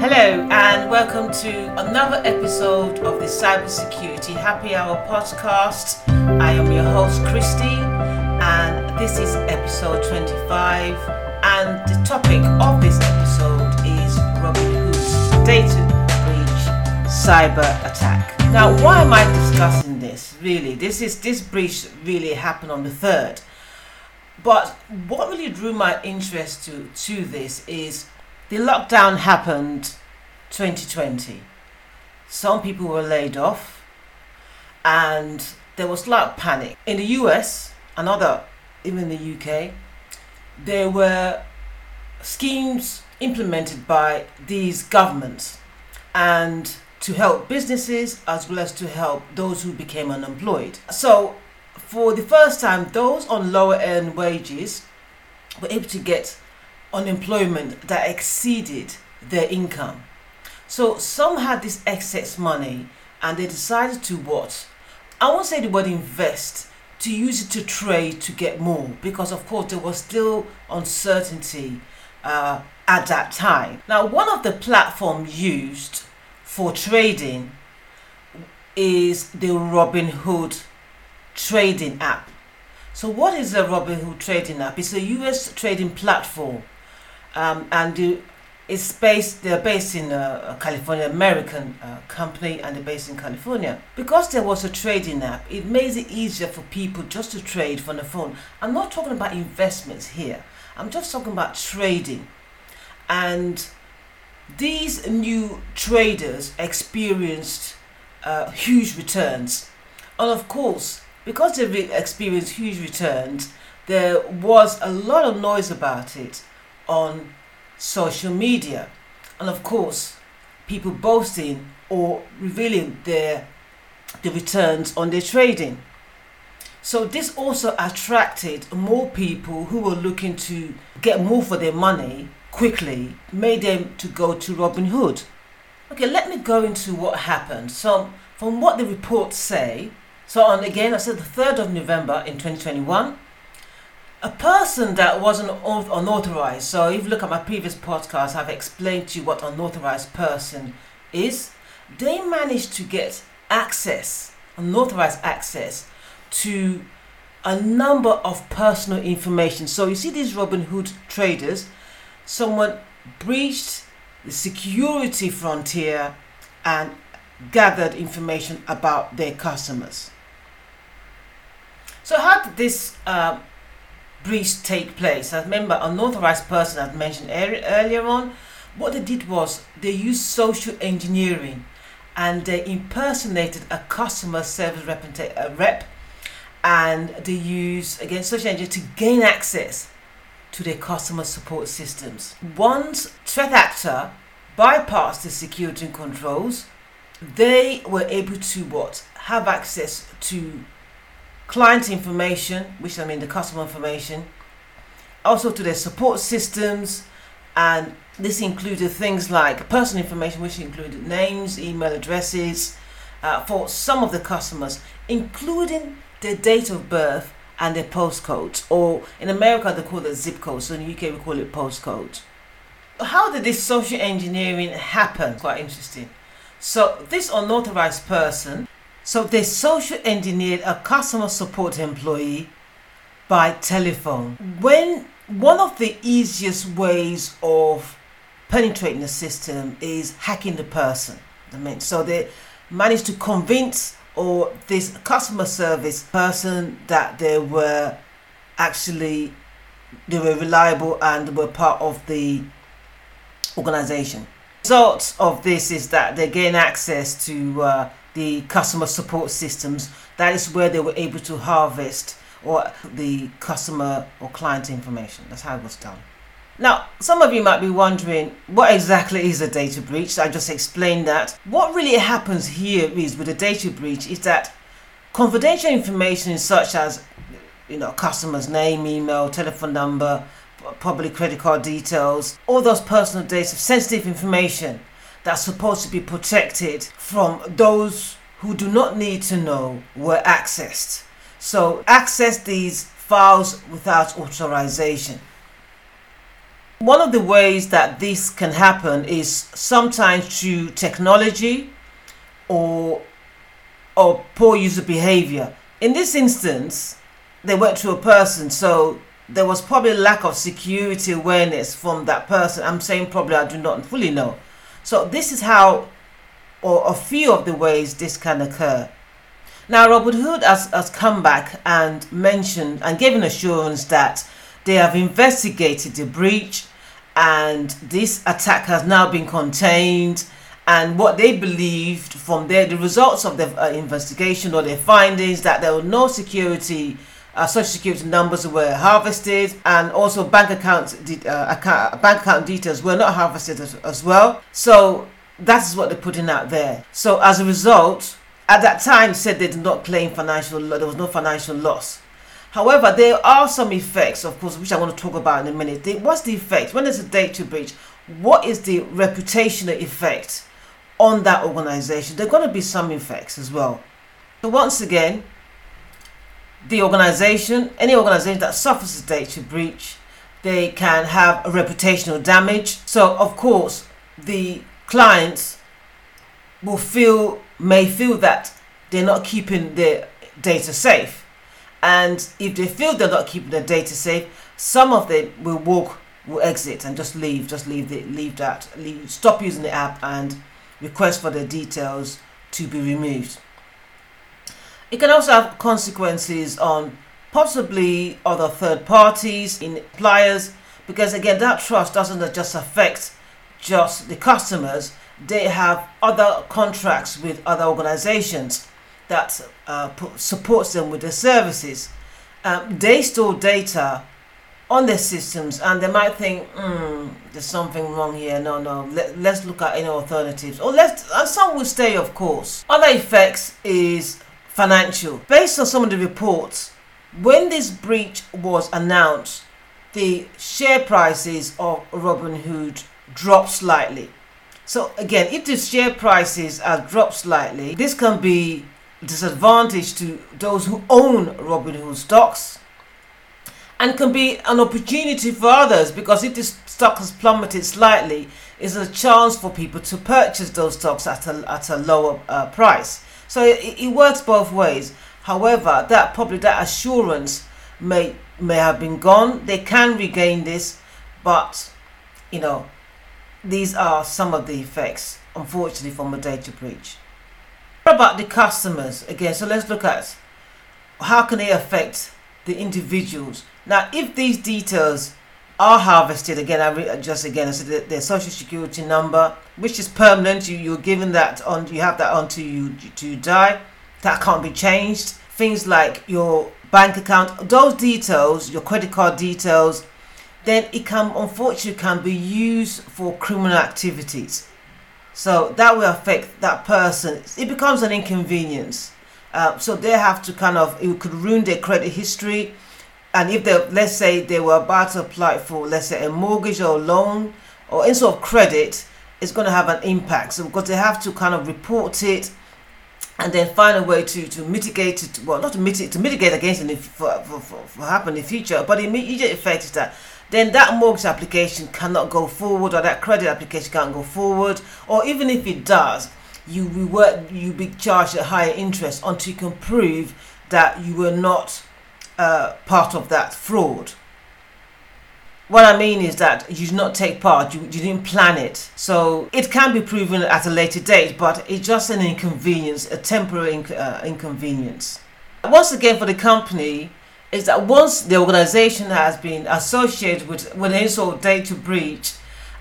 Hello, and welcome to another episode of the Cybersecurity Happy Hour podcast. I am your host, Christy, and this is episode 25. And the topic of this episode is Robinhood's data breach cyber attack. Now, why am I discussing this? Really, this is this breach really happened on the third. But what really drew my interest to to this is the lockdown happened 2020. Some people were laid off, and there was a lot of panic in the US and other, even the UK. There were schemes implemented by these governments, and to help businesses as well as to help those who became unemployed. So, for the first time, those on lower end wages were able to get unemployment that exceeded their income. So some had this excess money and they decided to what? I won't say the word invest, to use it to trade to get more because of course there was still uncertainty uh, at that time. Now one of the platforms used for trading is the Robinhood trading app. So what is a Robinhood trading app? It's a US trading platform um, and it's based. They're based in uh, a California American uh, company, and they're based in California. Because there was a trading app, it makes it easier for people just to trade from the phone. I'm not talking about investments here. I'm just talking about trading, and these new traders experienced uh, huge returns, and of course, because they experienced huge returns, there was a lot of noise about it on social media. And of course, people boasting or revealing their the returns on their trading. So this also attracted more people who were looking to get more for their money quickly, made them to go to Robinhood. Okay, let me go into what happened. So from what the reports say, so on again, I said the 3rd of November in 2021, a person that wasn't unauthorized. So if you look at my previous podcast, I've explained to you what unauthorized person is. They managed to get access, unauthorized access to a number of personal information. So you see these Robinhood traders, someone breached the security frontier and gathered information about their customers. So how did this uh, breach take place. I remember unauthorized person I'd mentioned earlier on. What they did was they used social engineering and they impersonated a customer service rep, a rep and they used again social engineering to gain access to their customer support systems. Once threat actor bypassed the security controls, they were able to what have access to client information, which I mean the customer information, also to their support systems, and this included things like personal information, which included names, email addresses uh, for some of the customers, including their date of birth and their postcodes, or in America they call it zip code, so in the UK we call it postcode. How did this social engineering happen? Quite interesting. So this unauthorized person so they social engineered a customer support employee by telephone. When one of the easiest ways of penetrating the system is hacking the person. I mean, so they managed to convince or this customer service person that they were actually they were reliable and were part of the organization. Result of this is that they gain access to uh, the customer support systems, that is where they were able to harvest or the customer or client information. That's how it was done. Now, some of you might be wondering what exactly is a data breach. I just explained that. What really happens here is with a data breach is that confidential information such as you know customer's name, email, telephone number, public credit card details, all those personal data, sensitive information that's supposed to be protected from those who do not need to know were accessed. So access these files without authorization. One of the ways that this can happen is sometimes through technology or or poor user behavior. In this instance, they went to a person, so there was probably lack of security awareness from that person. I'm saying probably I do not fully know. So this is how or a few of the ways this can occur. Now Robinhood has, has come back and mentioned and given assurance that they have investigated the breach and this attack has now been contained and what they believed from their the results of the uh, investigation or their findings that there were no security uh, social security numbers were harvested and also bank account, de- uh, account bank account details were not harvested as, as well so that's what they're putting out there so as a result at that time said they did not claim financial there was no financial loss However, there are some effects, of course, which I want to talk about in a minute. What's the effect? When there's a data breach, what is the reputational effect on that organization? There are going to be some effects as well. So, once again, the organization, any organization that suffers a data breach, they can have a reputational damage. So, of course, the clients will feel, may feel that they're not keeping their data safe and if they feel they're not keeping their data safe, some of them will walk, will exit and just leave, just leave the, leave that, leave, stop using the app and request for their details to be removed. It can also have consequences on possibly other third parties, in suppliers, because again, that trust doesn't just affect just the customers. They have other contracts with other organizations that uh, supports them with the services, um, they store data on their systems and they might think, hmm, there's something wrong here. No, no, Let, us look at any alternatives. Or let's, and some will stay, of course. Other effects is financial. Based on some of the reports, when this breach was announced, the share prices of Robinhood dropped slightly. So again, if the share prices are dropped slightly, this can be disadvantage to those who own Robinhood stocks and can be an opportunity for others because if the stock has plummeted slightly, it's a chance for people to purchase those stocks at a, at a lower uh, price. So it, it works both ways. However, that probably that assurance may may have been gone. They can regain this, but you know, these are some of the effects, unfortunately, from a data breach. What about the customers again? So let's look at how can they affect the individuals. Now, if these details are harvested again, I re- just again I said their social security number, which is permanent. You you're given that on you have that until you to die. That can't be changed. Things like your bank account, those details, your credit card details, then it can unfortunately can be used for criminal activities. So that will affect that person. It becomes an inconvenience. Uh, so they have to kind of, it could ruin their credit history. And if they, let's say they were about to apply for, let's say, a mortgage or a loan or any sort of credit, it's going to have an impact. So because they have to kind of report it and then find a way to, to mitigate it, well, not to mitigate, to mitigate against it for, for, for, for happen in the future, but the immediate effect is that then that mortgage application cannot go forward or that credit application can't go forward or even if it does you will you be charged a higher interest until you can prove that you were not uh, part of that fraud what I mean is that you did not take part, you, you didn't plan it. So it can be proven at a later date, but it's just an inconvenience, a temporary inc- uh, inconvenience. Once again, for the company, is that once the organization has been associated with, with any sort of data breach,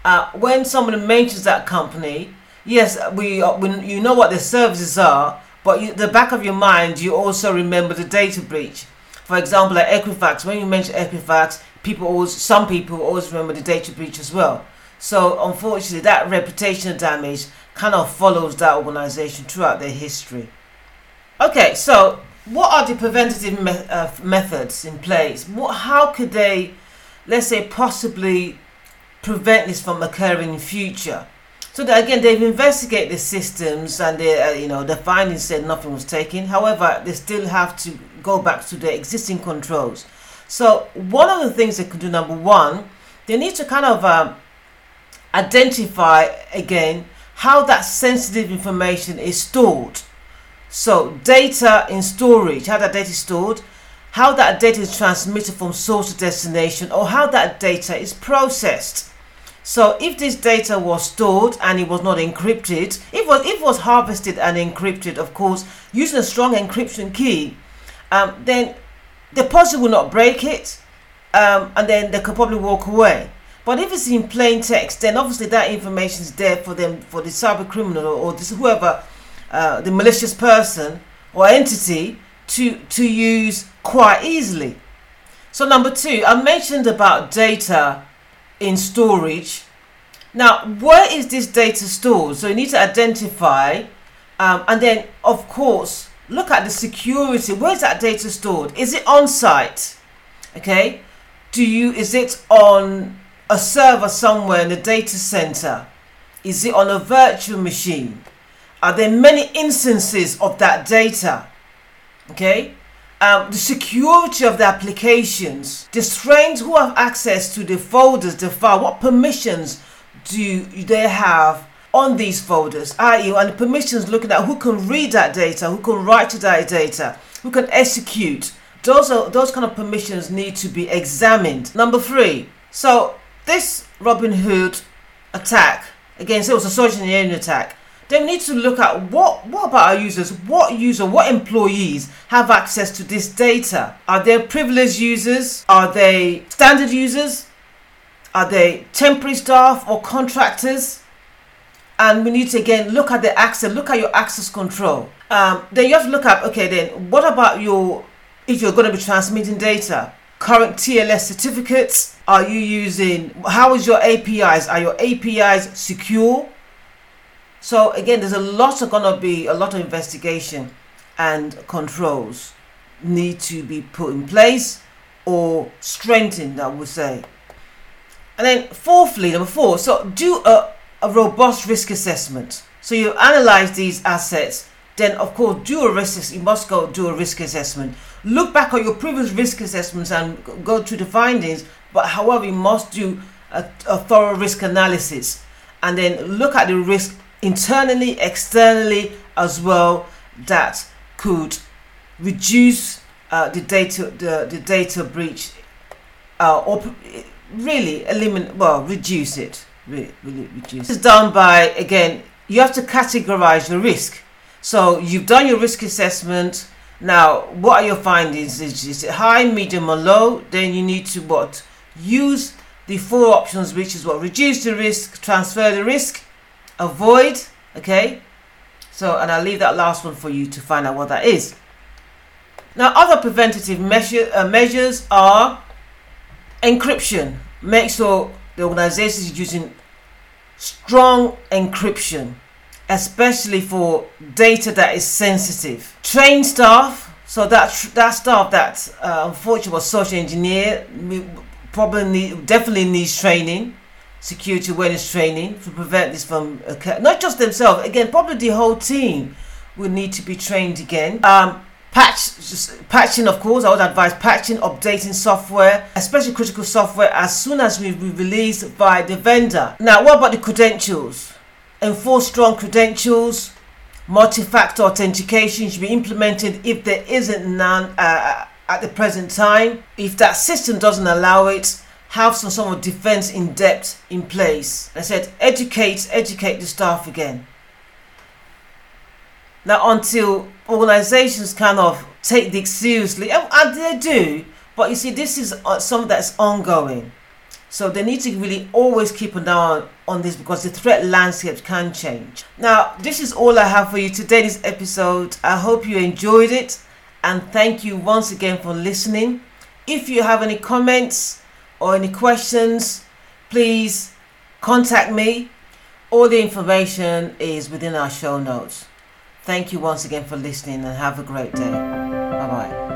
uh, when somebody mentions that company, yes, we, uh, we you know what their services are, but you, the back of your mind, you also remember the data breach. For example, like Equifax, when you mention Equifax, people always, some people always remember the data breach as well. So unfortunately, that reputational damage kind of follows that organization throughout their history. Okay, so what are the preventative me- uh, methods in place? What, how could they, let's say, possibly prevent this from occurring in future? So that again, they've investigated the systems and they, uh, you know, the findings said nothing was taken. However, they still have to go back to the existing controls. So one of the things they could do, number one, they need to kind of um, identify again how that sensitive information is stored. So, data in storage, how that data is stored, how that data is transmitted from source to destination, or how that data is processed. So, if this data was stored and it was not encrypted, it was, it was harvested and encrypted, of course, using a strong encryption key, um, then the person will not break it, um, and then they could probably walk away. But if it's in plain text, then obviously that information is there for them, for the cyber criminal or, or this whoever, uh, the malicious person or entity to to use quite easily. So number two, I mentioned about data in storage. Now, where is this data stored? So you need to identify, um, and then of course look at the security. Where's that data stored? Is it on site? Okay. Do you? Is it on a server somewhere in the data center? Is it on a virtual machine? Are there many instances of that data? Okay. Um, the security of the applications, the strains who have access to the folders, the file, what permissions do they have on these folders, i.e., and permissions looking at who can read that data, who can write to that data, who can execute. Those are those kind of permissions need to be examined. Number three. So this Robinhood attack, again, so it was a social engineering attack. Then we need to look at what what about our users? What user, what employees have access to this data? Are they privileged users? Are they standard users? Are they temporary staff or contractors? And we need to again look at the access, look at your access control. Um, then you have to look at okay, then what about your if you're going to be transmitting data? Current TLS certificates, are you using how is your apis are your apis secure so again there's a lot of gonna be a lot of investigation and controls need to be put in place or strengthened i would say and then fourthly number four so do a, a robust risk assessment. So you analyze these assets then of course do a risk you must go do a risk assessment. Look back at your previous risk assessments and go through the findings but however, you must do a, a thorough risk analysis. And then look at the risk internally, externally as well that could reduce uh, the data the, the data breach uh, or really eliminate well reduce it reduce it's done by again you have to categorize the risk so you've done your risk assessment now what are your findings is, is it high medium or low then you need to what use the four options, which is what reduce the risk, transfer the risk, avoid. Okay, so and I'll leave that last one for you to find out what that is. Now, other preventative measure, uh, measures are encryption. Make sure the organization is using strong encryption, especially for data that is sensitive. Train staff, so that that staff that uh, unfortunately was social engineer probably need, definitely needs training, security awareness training to prevent this from occurring. Not just themselves, again, probably the whole team will need to be trained again. Um, patch patching of course i would advise patching updating software especially critical software as soon as we release by the vendor now what about the credentials enforce strong credentials multi-factor authentication should be implemented if there isn't none uh, at the present time. If that system doesn't allow it, have some sort of defense in depth in place. I said, educate, educate the staff again. Now, until organizations kind of take this seriously, and they do, but you see, this is uh, something that's ongoing. So they need to really always keep an eye on, on this because the threat landscape can change. Now, this is all I have for you today, this episode. I hope you enjoyed it and thank you once again for listening. If you have any comments or any questions, please contact me. All the information is within our show notes. Thank you once again for listening and have a great day. Bye bye.